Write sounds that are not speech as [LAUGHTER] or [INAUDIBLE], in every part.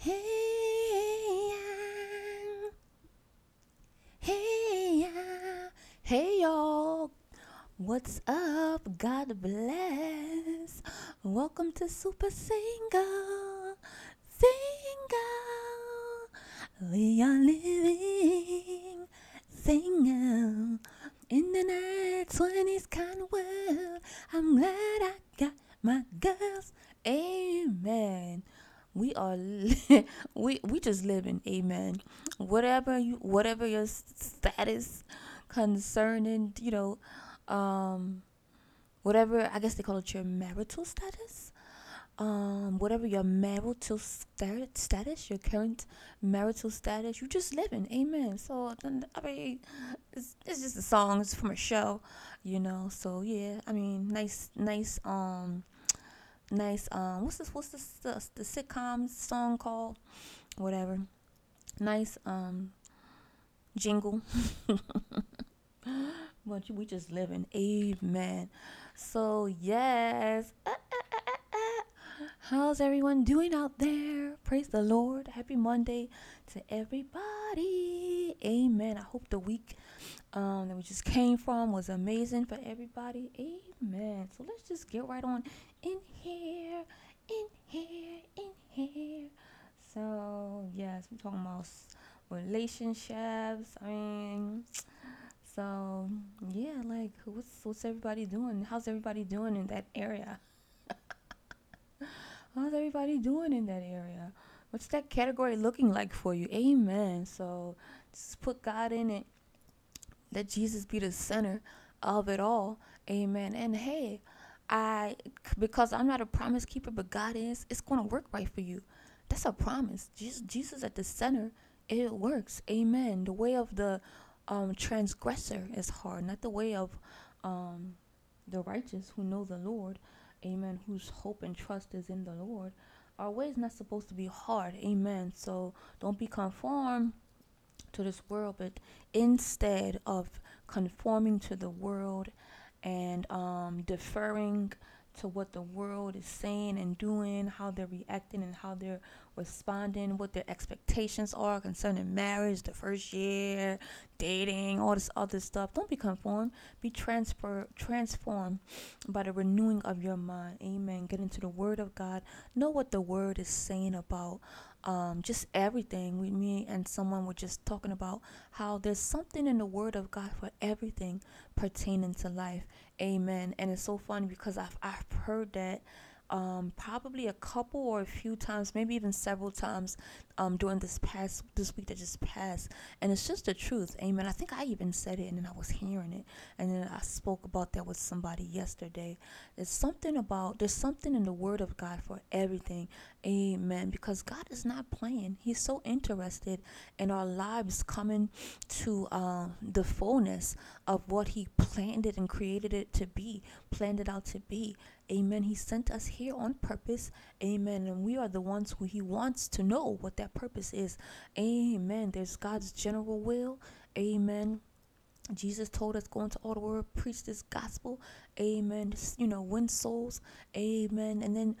Hey, y'all. What's up? God bless. Welcome to Super Single. Single. We are living living amen. Whatever you whatever your status concerning you know um whatever i guess they call it your marital status um whatever your marital stat- status your current marital status you just living amen. So i mean it's, it's just a song it's from a show you know. So yeah i mean nice nice um nice um what's this what's this the, the sitcom song called whatever. Nice um jingle. [LAUGHS] But we just living. Amen. So yes. How's everyone doing out there? Praise the lord. Happy monday to everybody. Amen. I hope the week um, that we just came from was amazing for everybody. Amen. So let's just get right on in here, in here, in here. So yes, we're talking about relationships. I mean, [TSK] so yeah, like what's what's everybody doing? How's everybody doing in that area? [LAUGHS] How's everybody doing in that area? What's that category looking like for you? Amen. So just put God in it let Jesus be the center of it all. Amen. And hey, I because I'm not a promise keeper, but God is, it's to work right for you. That's a promise. Jesus, Jesus at the center, it works. Amen. The way of the um, transgressor is hard, not the way of um, the righteous who know the Lord. Amen. Whose hope and trust is in the Lord. Our way is not supposed to be hard. Amen. So don't be conformed to this world, but instead of conforming to the world and um, deferring to what the world is saying and doing, how they're reacting and how they're responding, what their expectations are concerning marriage, the first year, dating, all this other stuff. Don't be conformed. Be transfer transformed by the renewing of your mind. Amen. Get into the Word of God. Know what the Word is saying about um, just everything. We, me and someone were just talking about how there's something in the Word of God for everything pertaining to life. Amen. And it's so funny because I've I've heard that um, probably a couple or a few times, maybe even several times um, during this past this week that just passed, and it's just the truth, amen. I think I even said it, and then I was hearing it, and then I spoke about that with somebody yesterday. There's something about there's something in the Word of God for everything, amen. Because God is not playing; He's so interested in our lives coming to um, the fullness of what He planned it and created it to be, planned it out to be. Amen. He sent us here on purpose. Amen. And we are the ones who He wants to know what that purpose is. Amen. There's God's general will. Amen. Jesus told us, go into all the world, preach this gospel. Amen. You know, win souls. Amen. And then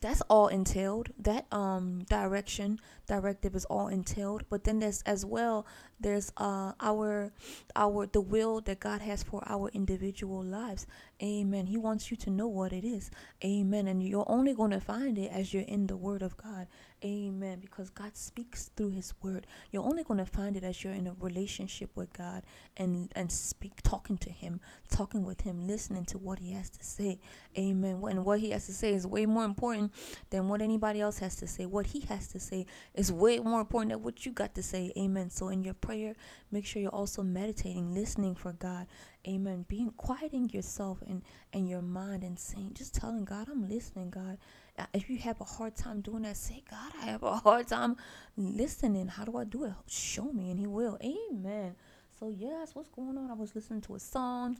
that's all entailed that um direction directive is all entailed. But then there's as well there's uh our our the will that god has for our individual lives. Amen. He wants you to know what it is. Amen. And you're only going to find it as you're in the word of god. Amen. Because god speaks through his word. You're only going to find it as you're in a relationship with god and and speak talking to him talking with him listening to what he has to say. Amen. And what he has to say is way more important than what anybody else has to say. What he has to say is way more important than what you got to say. Amen. So in your prayer, make sure you're also meditating, listening for God. Amen. Being quieting yourself and, and your mind and saying, just telling God, I'm listening, God. Uh, if you have a hard time doing that, say, God, I have a [LAUGHS] hard time listening. How do I do it? Show me, and He will. Amen. So, yes, what's going on? I was listening to a song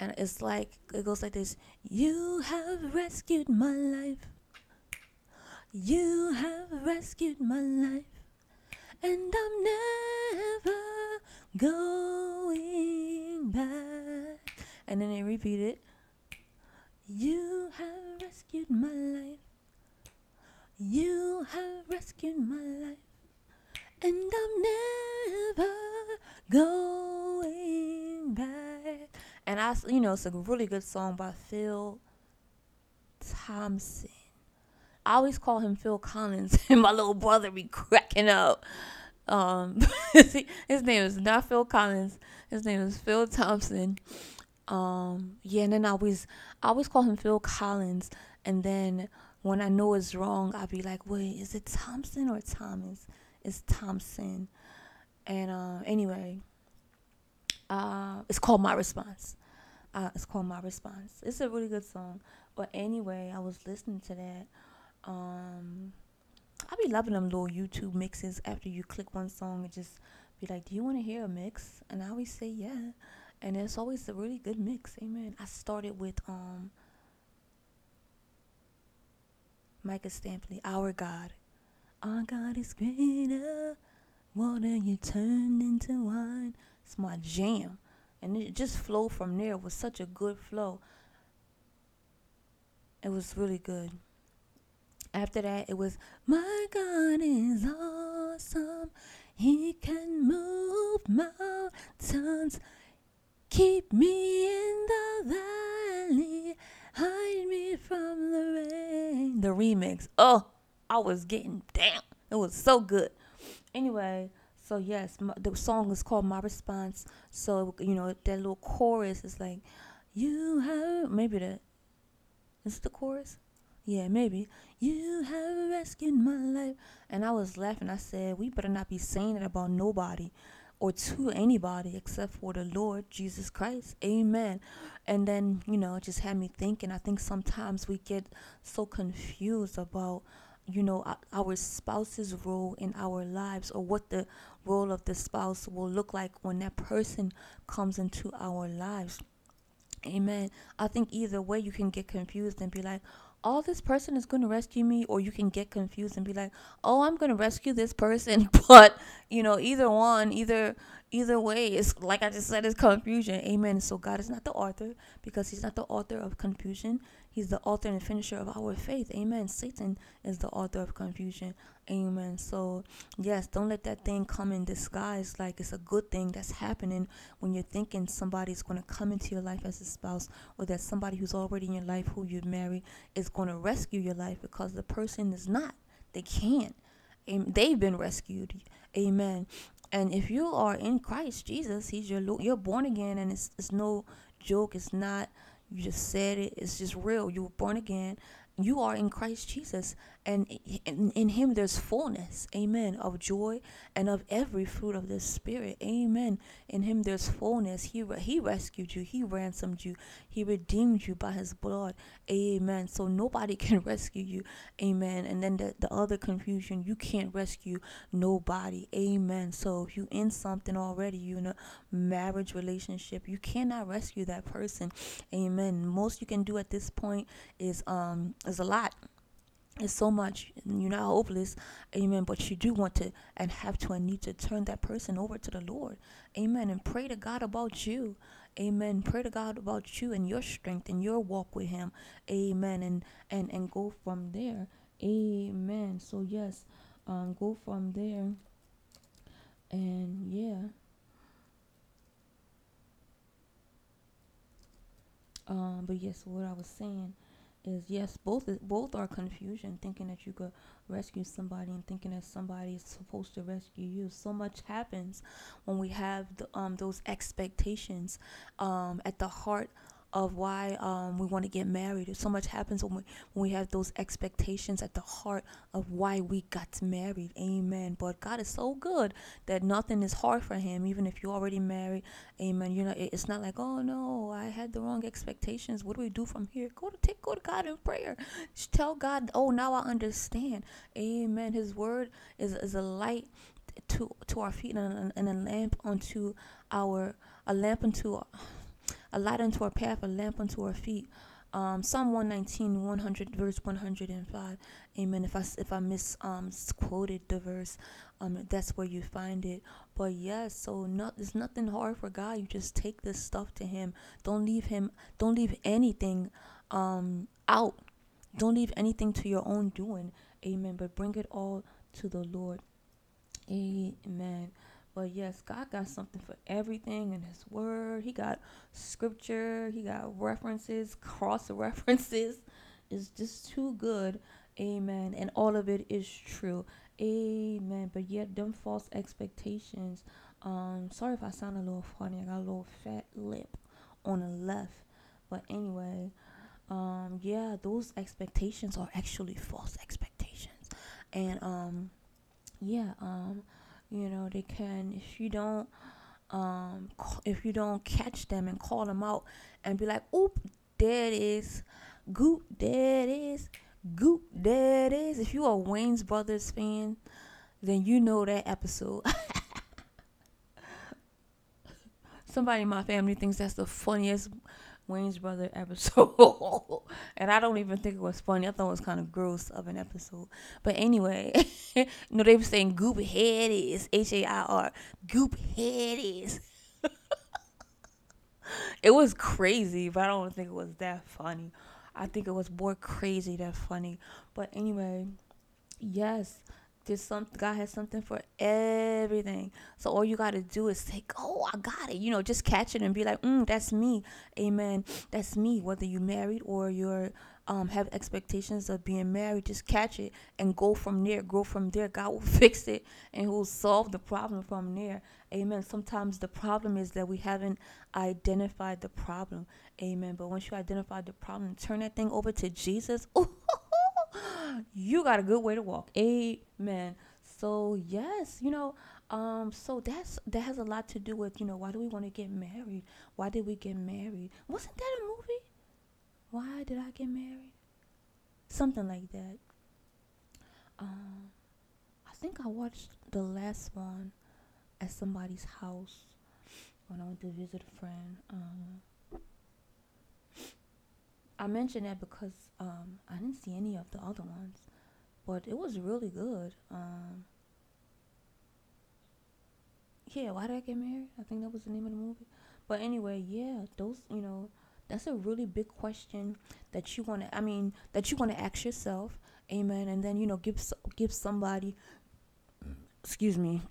and it's like it goes like this you have rescued my life you have rescued my life and i'm never going back and then they repeat it you have rescued my life you have rescued my life, and I'm never going back. And I, you know, it's a really good song by Phil Thompson. I always call him Phil Collins, [LAUGHS] and my little brother be cracking up. Um, [LAUGHS] his name is not Phil Collins. His name is Phil Thompson. Um, yeah, and then I always, I always call him Phil Collins, and then when I know it's wrong, I'll be like, wait, is it Thompson or Thomas? It's Thompson. And uh, anyway, uh, it's called My Response. Uh, it's called My Response. It's a really good song. But anyway, I was listening to that. Um, I be loving them little YouTube mixes after you click one song and just be like, Do you want to hear a mix? And I always say, Yeah. And it's always a really good mix. Amen. I started with um Micah Stampley, Our God. Our God is greater. Water you turned into wine. It's my jam. And it just flowed from there. It was such a good flow. It was really good. After that, it was, My God is awesome. He can move mountains. Keep me in the valley. Hide me from the rain. The remix. Oh, I was getting down. It was so good. Anyway, so yes, my, the song is called My Response. So, you know, that little chorus is like, You have, maybe that, is the chorus? Yeah, maybe. You have rescued my life. And I was laughing. I said, We better not be saying it about nobody or to anybody except for the Lord Jesus Christ. Amen. And then, you know, it just had me thinking. I think sometimes we get so confused about, you know, our spouse's role in our lives or what the role of the spouse will look like when that person comes into our lives. Amen. I think either way you can get confused and be like, all this person is going to rescue me or you can get confused and be like oh i'm going to rescue this person. [LAUGHS] But you know either one either either way it's like i just said it's confusion. Amen. So god is not the author because he's not the author of confusion he's the author and finisher of our faith. Amen. Satan is the author of confusion. Amen. So yes don't let that thing come in disguise like it's a good thing that's happening when you're thinking somebody's going to come into your life as a spouse or that somebody who's already in your life who you've married is going to rescue your life because the person is not. They can't. They've been rescued. Amen. And if you are in Christ Jesus, He's your Lord. you're born again, and it's it's no joke. It's not you just said it. It's just real. You were born again, you are in Christ Jesus, and in, in, Him there's fullness, amen, of joy and of every fruit of the Spirit, amen. In Him there's fullness. He He rescued you, He ransomed you, He redeemed you by His blood, amen. So nobody [LAUGHS] can rescue you, amen. And then the, the other confusion, you can't rescue nobody, amen. So if you in something already, you in a marriage relationship, you cannot rescue that person, amen. Most you can do at this point is um is a lot. It's so much. You're not hopeless. Amen. But you do want to and have to and need to turn that person over to the Lord. Amen. And pray to God about you. Amen. Pray to God about you and your strength and your walk with Him. Amen. And and and go from there. Amen. So yes, um, go from there. And yeah. Um, but yes, what I was saying is yes, both both are confusion, thinking that you could rescue somebody and thinking that somebody is supposed to rescue you. So much happens when we have the, um, those expectations um, at the heart of why um, we want to get married. So much happens when we, when we have those expectations at the heart of why we got married. Amen. But God is so good that nothing is hard for Him, even if you're already married. Amen. You know, it's not like, oh no, I had the wrong expectations. What do we do from here? Go to take go to God in prayer. Just tell God, oh now I understand. Amen. His word is, is a light to to our feet and and a lamp unto our a lamp unto our, a light unto our path, a lamp unto our feet. Um, Psalm 119, 100, verse 105. Amen. If I if I misquoted um, the verse, um, that's where you find it. But yes, so not there's nothing hard for God. You just take this stuff to Him. Don't leave Him. Don't leave anything um out Don't leave anything to your own doing. Amen. But bring it all to the Lord. Amen. But yes, God got something for everything in His Word. He got scripture, He got references, [LAUGHS] cross references. It's just too good. Amen. And all of it is true. Amen. But yet, them false expectations. Um, sorry if I sound a little funny. I got a little fat lip on the left. But anyway, um, yeah, those expectations are actually false expectations. And um, yeah, um, you know, they can if you don't um if you don't catch them and call them out and be like, oop, there it is. Goop, there it is. Goop, there it is. If you are Wayans Brothers fan, then you know that episode. [LAUGHS] Somebody in my family thinks that's the funniest Wayans Brother episode. [LAUGHS] and I don't even think it was funny. I thought it was kind of gross of an episode. But anyway, [LAUGHS] know, they were saying goop head is H A I R. Goop head is. [LAUGHS] it was crazy, but I don't think it was that funny. I think it was more crazy than funny. But anyway, yes, there's some God has something for everything. So all you gotta do is say, "Oh, I got it." You know, just catch it and be like, mm, "That's me." Amen. That's me. Whether you married or you're um have expectations of being married, just catch it and go from there. Grow from there. God will [LAUGHS] fix it and He'll solve the problem from there. Amen. Sometimes the problem is that we haven't identified the problem. Amen. But once you identify the problem, turn that thing over to Jesus. [LAUGHS] Ooh, you got a good way to walk. Amen. So yes, you know, um, so that's that has a lot to do with, you know, why do we want to get married? Why did we get married? Wasn't that a movie? Why did I get married? Something like that. Um, I think I watched the last one at somebody's house when I went to visit a friend. Um, I mentioned that because um, I didn't see any of the other ones, but it was really good. Um, yeah, why did I get married? I think that was the name of the movie. But anyway, yeah, those you know, that's a really big question that you want to. I mean, that you want to ask yourself, amen, and then you know, give give somebody. Excuse me,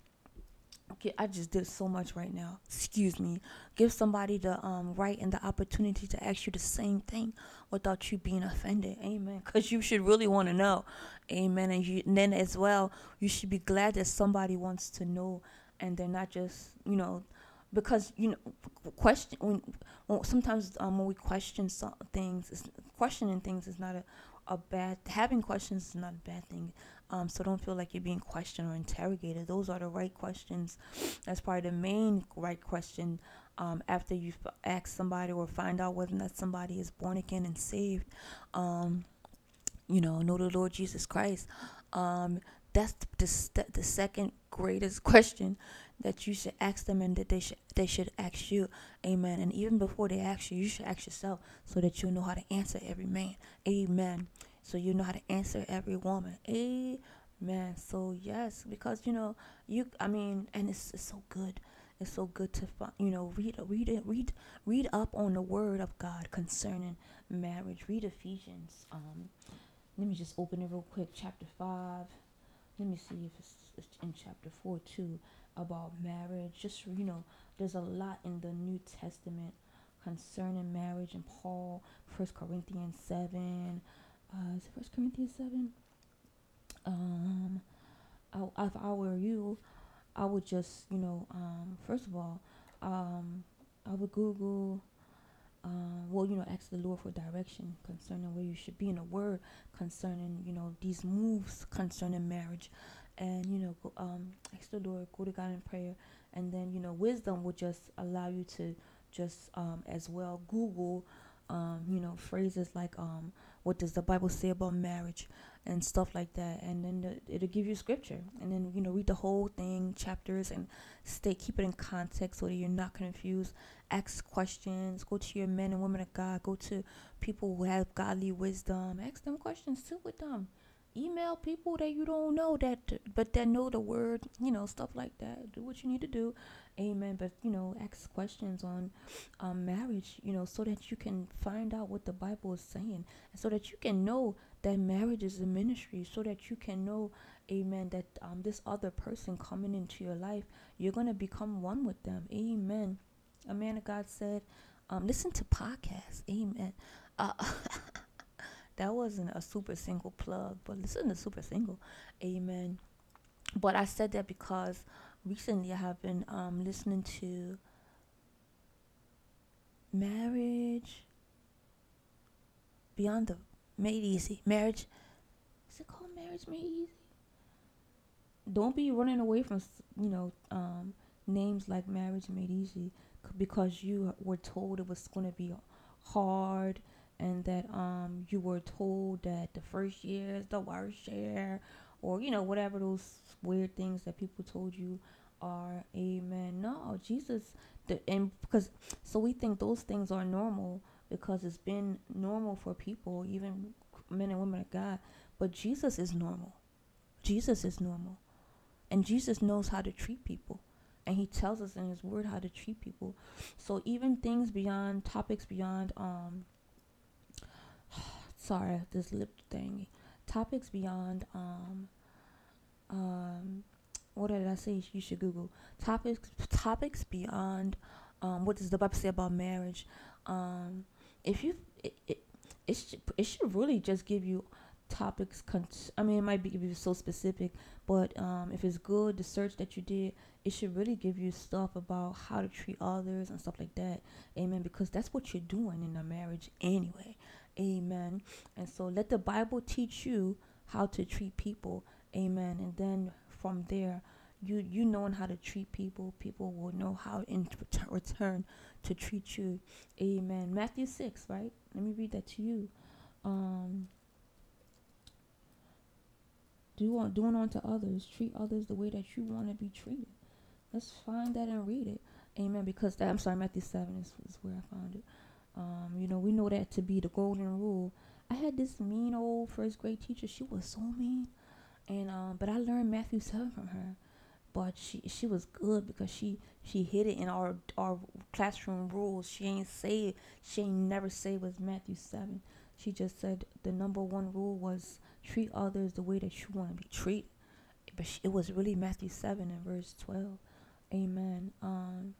I just did so much right now. Excuse me. Give somebody the um, right and the opportunity to ask you the same thing without you being offended. Amen. Because you should really want to know. Amen. And, you, and then as well, you should be glad that somebody wants to know and they're not just, you know, because you know question when, when sometimes um, when we question some things questioning things is not a, a bad having questions is not a bad thing um, so don't feel like you're being questioned or interrogated. Those are the right questions. That's probably the main right question um, after you've asked somebody or find out whether or not somebody is born again and saved. Um, you know, know the Lord Jesus Christ. Um, that's the, the second greatest [LAUGHS] question that you should ask them and that they should they should ask you amen and even before they ask you you should ask yourself so that you know how to answer every man amen so you know how to answer every woman. Amen. So yes, because you know you. I mean, and it's, it's so good. It's so good to you know read read read read up on the word of God concerning marriage. Read Ephesians. Um, let me just open it real quick. Chapter five. Let me see if it's, it's in chapter four too about marriage. Just you know, there's a lot in the New Testament concerning marriage and Paul, First Corinthians seven, uh, is First Corinthians seven? Um, I, if I were you, I would just you know um, first of all, um, I would Google. Uh, well, you know, ask the Lord for direction concerning where you should be in the Word concerning, you know, these moves concerning marriage, and you know, go, um, ask the Lord, go to God in prayer, and then you know, wisdom will just allow you to just um, as well Google, um, you know, phrases like um, what does the Bible say about marriage and stuff like that. And then the, it'll give you scripture. And then, you know, read the whole thing, chapters, and stay, keep it in context so that you're not confused. Ask questions. Go to your men and women of God. Go to people who have godly wisdom. Ask them questions too with them. Email people that you don't know that but that know the word you know stuff like that. Do what you need to do. Amen. But you know ask questions on um, marriage you know so that you can find out what the bible is saying. So that you can know that marriage is a ministry. So that you can know amen that um, this other person coming into your life you're going to become one with them. Amen. A man of god said um, listen to podcasts. Amen. Uh, [LAUGHS] that wasn't a super single plug, but listen to super single. Amen. But I said that because recently I have been um, listening to marriage beyond the made easy marriage. Is it called marriage made easy? Don't be running away from you know um, names like marriage made easy because you were told it was going to be hard and that um you were told that the first year is the worst year or you know whatever those weird things that people told you are amen. No jesus the and because so we think those things are normal because it's been normal for people even men and women of god but jesus is normal. Jesus is normal. And jesus knows how to treat people. And he tells us in his word how to treat people. So even things beyond topics beyond um sorry, this lip thing. Topics beyond um um what did I say you should Google? Topics topics beyond um what does the Bible say about marriage? Um if you it it, it should it should really just give you topics con- i mean it might be give you so specific but um, if it's good the search that you did it should really give you stuff about how to treat others and stuff like that amen because that's what you're doing in a marriage anyway Amen. And so let the Bible teach you how to treat people. Amen. And then from there, you you knowing how to treat people, people will know how in return to treat you. Amen. Matthew 6, right? Let me read that to you. Um do on doing unto others, treat others the way that you want to be treated. Let's find that and read it. Amen. Because that, I'm sorry, Matthew 7 is, is where I found it. Um, you know, we know that to be the golden rule. I had this mean old first grade teacher. She was so mean, and um, but I learned Matthew seven from her. But she she was good because she she hid it in our our classroom rules. She ain't say it. She ain't never say it was Matthew seven. She just said the number one rule was treat others the way that you want to be treated. But she, it was really Matthew seven and verse twelve. Amen. Um,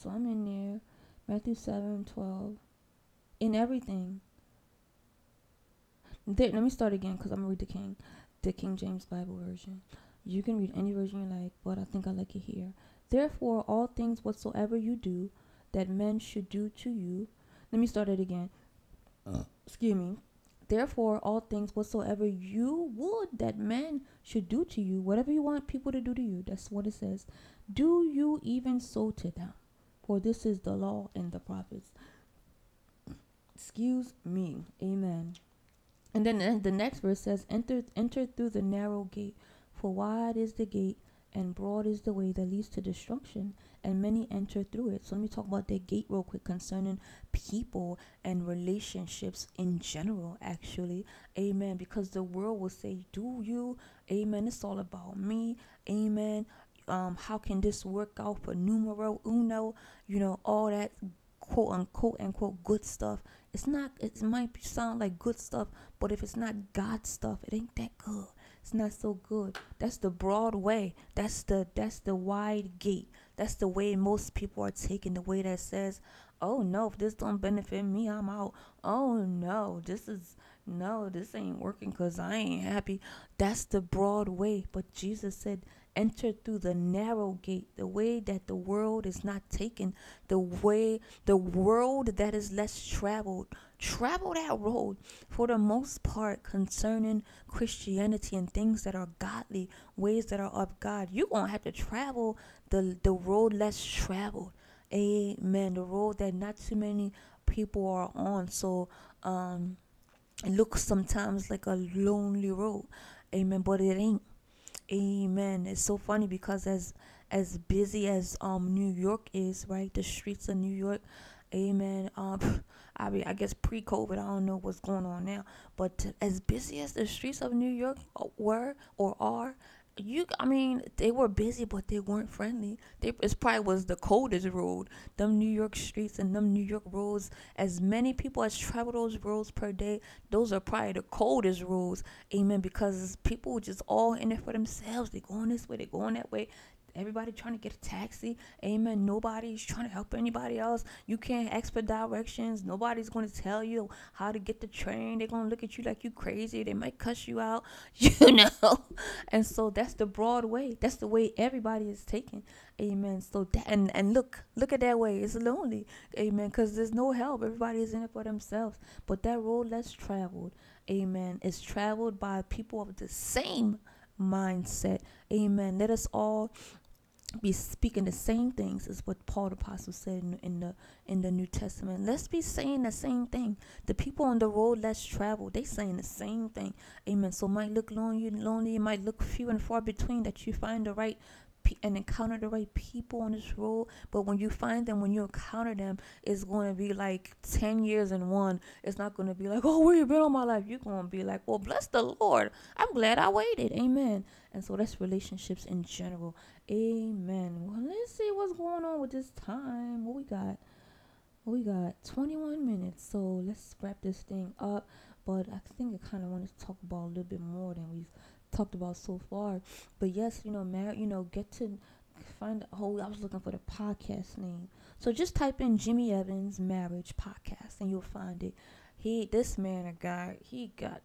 So I'm in there, Matthew 7 12. In everything. There, let me start again because I'm going to read the King, the King James Bible Version. You can read any version you like, but I think I like it here. Therefore, all things whatsoever you do, that men should do to you. Let me start it again. Uh. Excuse me. Therefore, all things whatsoever you would that men should do to you, whatever you want people to do to you, that's what it says. Do you even so to them? For this is the law and the prophets. Excuse me. Amen. And then uh, the next verse says, Enter enter through the narrow gate, for wide is the gate and broad is the way that leads to destruction, and many enter through it. So let me talk about the gate real quick concerning people and relationships in general, actually. Amen. Because the world will say, Do you? Amen. It's all about me. Amen um, how can this work out for numero uno? You know, all that quote unquote unquote good stuff. It's not. It might sound like good stuff, but if it's not God stuff, it ain't that good. It's not so good. That's the broad way. That's the that's the wide gate. That's the way most people are taking the way that says, "Oh no, if this don't benefit me, I'm out." Oh no, this is no, this ain't working cuz I ain't happy. That's the broad way, but Jesus said enter through the narrow gate, the way that the world is not taken, the way, the world that is less traveled. Travel that road for the most part concerning Christianity and things that are godly, ways that are of God. You're going to have to travel the, the road less traveled. Amen. The road that not too many people are on. So, um, it looks sometimes like a lonely road. Amen. But it ain't. Amen. It's so funny because as as busy as um New York is, right? The streets of New York, amen. Um [LAUGHS] I mean, I guess pre-COVID, I don't know what's going on now, but as busy as the streets of New York uh, were or are, you i mean they were busy but they weren't friendly. They it probably was the coldest road. Them new york streets and them new york roads as many people as travel those roads per day those are probably the coldest roads amen because people just all in it for themselves. They going this way they going that way everybody trying to get a taxi. Amen. Nobody's trying to help anybody else. You can't ask for directions. Nobody's going to tell you how to get the train. They're going to look at you like you crazy. They might cuss you out, [LAUGHS] you know. And so that's the broad way. That's the way everybody is taking. Amen. So that, and and look, look at that way. It's lonely. Amen. Because there's no help. Everybody is in it for themselves. But that road less traveled. Amen. Is traveled by people of the same mindset. Amen. Let us all be speaking the same things as what Paul the apostle said in, in, the in the New Testament. Let's be saying the same thing. The people on the road less traveled, they saying the same thing. Amen. So might look lonely, lonely. It might look few and far between that you find the right and encounter the right people on this road. But when you find them, when you encounter them, it's going to be like 10 years in one. It's not going to be like, oh, where you been all my life? You're going to be like, well, bless the Lord. I'm glad I waited. Amen. And so that's relationships in general. Amen. Well, let's see what's going on with this time. What we got? We got 21 minutes. So let's wrap this thing up. But I think I kind of want to talk about a little bit more than we've talked about so far. But yes, you know, mar- you know, get to find whole. I was looking for the podcast name, so just type in Jimmy Evans Marriage Podcast, and you'll find it. He, this man, a guy, he got.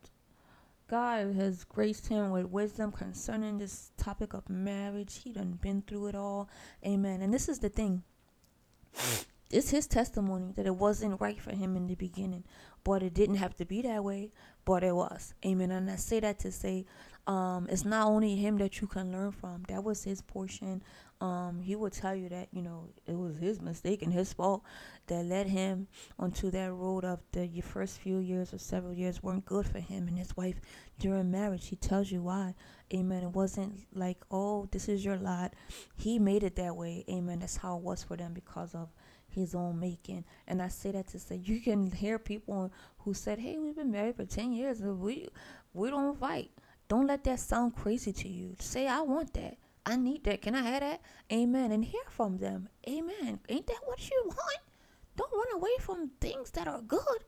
God has graced him with wisdom concerning this topic of marriage. He done been through it all. Amen. And this is the thing. It's his testimony that it wasn't right for him in the beginning, but it didn't have to be that way, but it was. Amen. And I say that to say um, it's not only him that you can learn from. That was his portion. Um, he will tell you that you know it was his mistake and his fault that led him onto that road of the first few years or several years weren't good for him and his wife during marriage. He tells you why. Amen. It wasn't like oh this is your lot. He made it that way. Amen. That's how it was for them because of his own making. And I say that to say you can hear people who said, "Hey, we've been married for ten years and we we don't fight." Don't let that sound crazy to you. Say, I want that. I need that. Can I have that? Amen. And hear from them. Amen. Ain't that what you want? Don't run away from things that are good.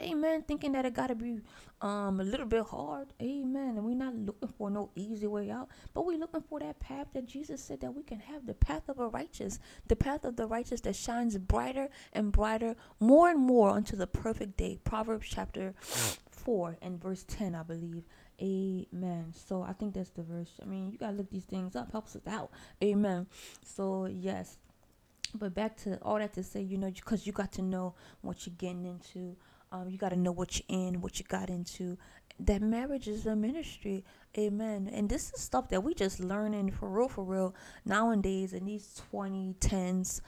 Amen. Thinking that it gotta be um a little bit hard. Amen. And we're not looking for no easy way out, but we're looking for that path that Jesus said that we can have the path of a righteous, the path of the righteous that shines brighter and brighter, more and more unto the perfect day. Proverbs chapter four and verse ten, I believe. Amen. So I think that's the verse. I mean, you gotta look these things up. Helps us out. Amen. So yes. But back to all that to say, you know, because you got to know what you're getting into. Um, you got to know what you're in, what you got into. That marriage is a ministry, amen. And this is stuff that we just learning for real, for real nowadays in these 2010s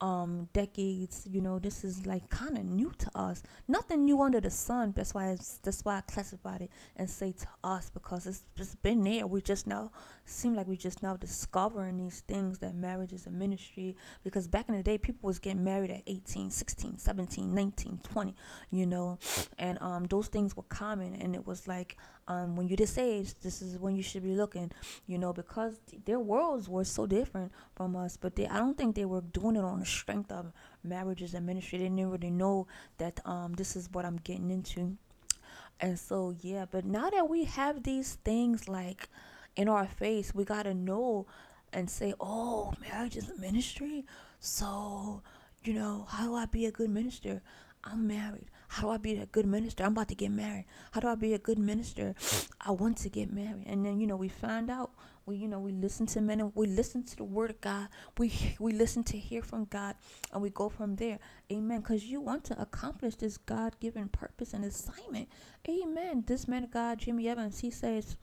um decades you know this is like kind of new to us. Nothing new under the sun that's why it's, that's why i classified it and say to us because it's just been there. We just now seem like we just now discovering these things that marriage is a ministry because back in the day people was getting married at 18 16 17 19 20 you know and um those things were common and it was like um, when you're this age, this is when you should be looking, you know, because their worlds were so different from us. But they, I don't think they were doing it on the strength of marriages and ministry. They didn't really know that um, this is what I'm getting into. And so, yeah, but now that we have these things like in our face, we got to know and say, oh, marriage is a ministry. So, you know, how do I be a good minister? I'm married. How do I be a good minister? I'm about to get married. How do I be a good minister? I want to get married. And then, you know, we find out. We, you know, we listen to men and we listen to the word of God. We we listen to hear from God and we go from there. Amen. Because you want to accomplish this God given purpose and assignment. Amen. This man of God, Jimmy Evans, he says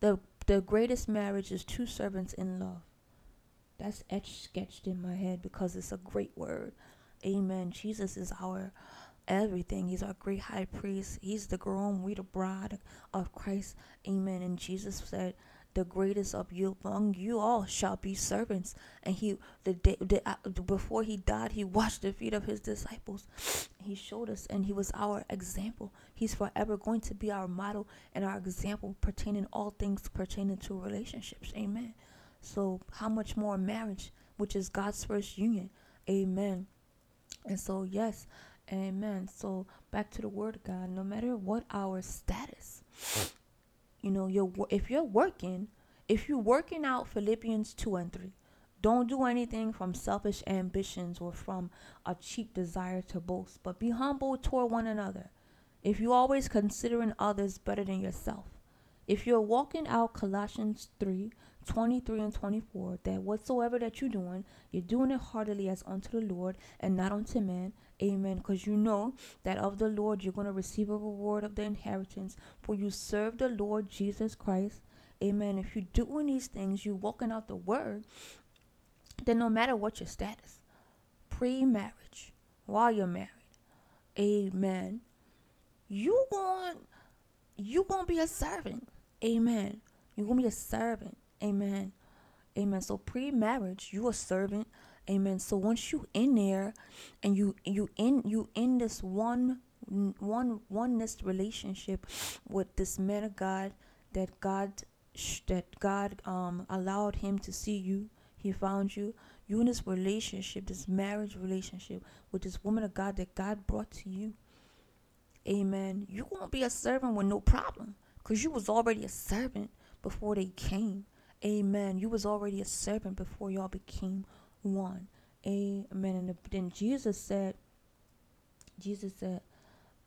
the the greatest marriage is two servants in love. That's etched sketched in my head because it's a great word. Amen. Jesus is our everything. He's our great high priest. He's the groom. We the bride of Christ. Amen. And Jesus said the greatest of you among you all shall be servants. And he, the day the, uh, before he died, he washed the feet of his disciples. He showed us, and he was our example. He's forever going to be our model and our example pertaining all things pertaining to relationships. Amen. So, how much more marriage, which is God's first union? Amen. And so, yes, amen. So, back to the word God. No matter what our status, you know, you're if you're working, if you're working out Philippians 2 and 3, don't do anything from selfish ambitions or from a cheap desire to boast, but be humble toward one another. If you're always considering others better than yourself. If you're walking out Colossians 3 23 and 24, that whatsoever that you're doing, you're doing it heartily as unto the Lord and not unto men. Amen. Because you know that of the Lord you're going to receive a reward of the inheritance, for you serve the Lord Jesus Christ. Amen. If you're doing these things, you're walking out the word, then no matter what your status, pre marriage, while you're married, amen, you going you gonna be a servant. Amen. You're gonna be a servant. Amen. Amen. So pre-marriage, you a servant. Amen. So once you in there and you you in you in this one one oneness relationship with this man of God that God that God um allowed him to see you. He found you. You in this relationship, this marriage relationship with this woman of God that God brought to you. Amen. You won't be a servant with no problem because you was already a servant before they came. Amen. You was already a servant before y'all became one. Amen. And then Jesus said, Jesus said,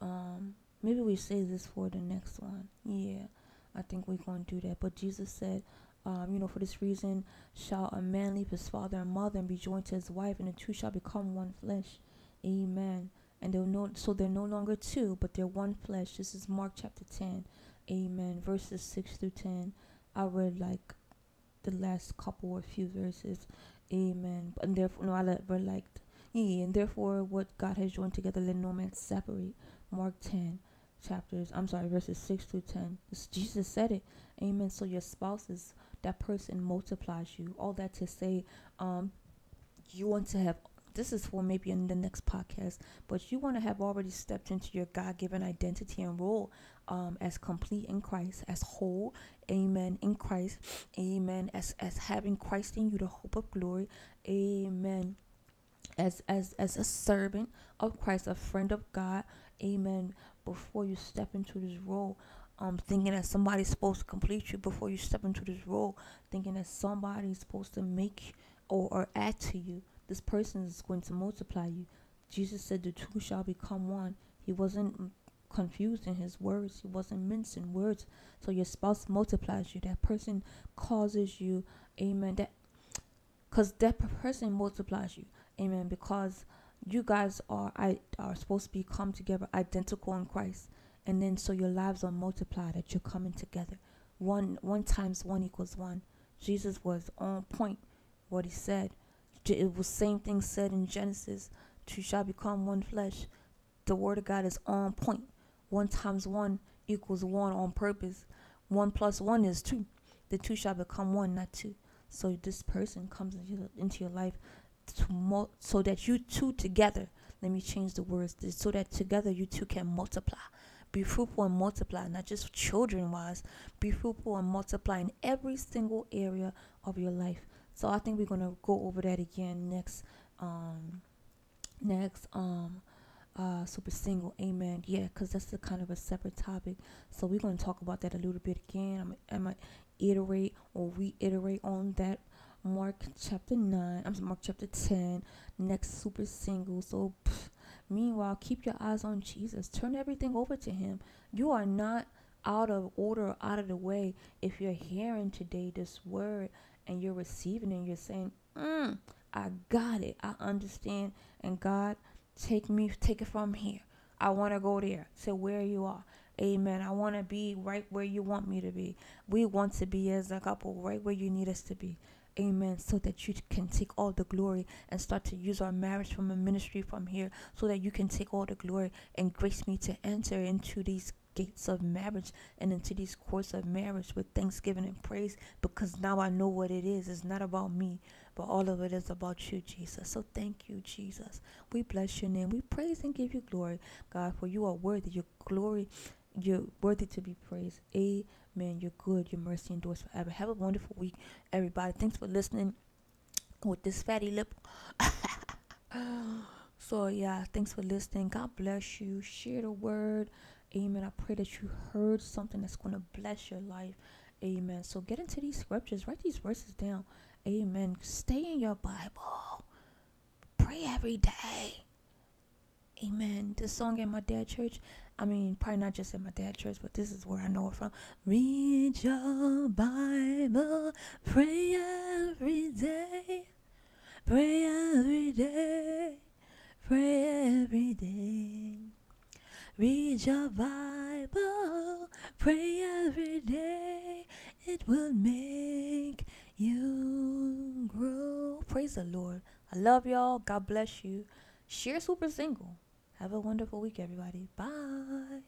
um, maybe we say this for the next one. Yeah, I think we're going to do that. But Jesus said, um, you know, for this reason shall a man leave his father and mother and be joined to his wife, and the two shall become one flesh. Amen. And they'll no, so they're no longer two, but they're one flesh. This is Mark chapter 10. Amen. Verses 6 through 10. I read like the last couple or few verses. Amen. And therefore, no, I read like, yeah, and therefore, what God has joined together, let no man separate. Mark 10 chapters, I'm sorry, verses 6 through 10. It's, Jesus said it. Amen. So your spouse is that person multiplies you. All that to say, um, you want to have this is for maybe in the next podcast, but you want to have already stepped into your God given identity and role um, as complete in Christ, as whole, amen, in Christ, amen, as, as having Christ in you, the hope of glory, amen, as, as, as a servant of Christ, a friend of God, amen, before you step into this role. Um, thinking that somebody's supposed to complete you before you step into this role, thinking that somebody's supposed to make or, or add to you this person is going to multiply you. Jesus said the two shall become one. He wasn't confused in his words. He wasn't mincing words. So your spouse multiplies you. That person causes you, amen. That because that person multiplies you, amen. Because you guys are I are supposed to become together identical in Christ, and then so your lives are multiplied. That you're coming together. One one times one equals one. Jesus was on point. What he said it was same thing said in Genesis. Two shall become one flesh. The word of God is on point. One times one equals one on purpose. One plus one is two. The two shall become one, not two. So this person comes into your, into your life to mul- so that you two together. Let me change the words. So that together you two can multiply. Be fruitful and multiply, not just children wise. Be fruitful and multiply in every single area of your life. So I think we're gonna go over that again next um next um uh super single amen. Yeah because that's the kind of a separate topic. So we're going to talk about that a little bit again. I'm, I'm gonna iterate or reiterate on that mark chapter 9 i'm mark chapter 10 next super single. So pff, meanwhile keep your eyes on jesus. Turn everything over to him. You are not out of order out of the way if you're hearing today this word and you're receiving and you're saying, mm, I got it. I understand. And God, take me, take it from here. I want to go there to where you are. Amen. I want to be right where you want me to be. We want to be as a couple right where you need us to be. Amen. So that you can take all the glory and start to use our marriage from a ministry from here so that you can take all the glory and grace me to enter into these gates of marriage and into these courts of marriage with thanksgiving and praise because now I know what it is. It's not about me, but all of it is about you, Jesus. So thank you, Jesus. We bless your name. We praise and give you glory, God, for you are worthy. Your glory, you're worthy to be praised. Amen. You're good. Your mercy endures forever. Have a wonderful week, everybody. Thanks for listening with this fatty lip. [LAUGHS] so yeah, thanks for listening. God bless you. Share the word. Amen. I pray that you heard something that's going to bless your life. Amen. So get into these scriptures, write these verses down. Amen. Stay in your Bible. Pray every day. Amen. This song at my dad church, I mean, probably not just at my dad church, but this is where I know it from. Read your Bible, pray every day, pray every day, pray every day. Read your Bible, pray every day. It will make you grow. Praise the Lord. I love y'all. God bless you. Share Super Single. Have a wonderful week, everybody. Bye.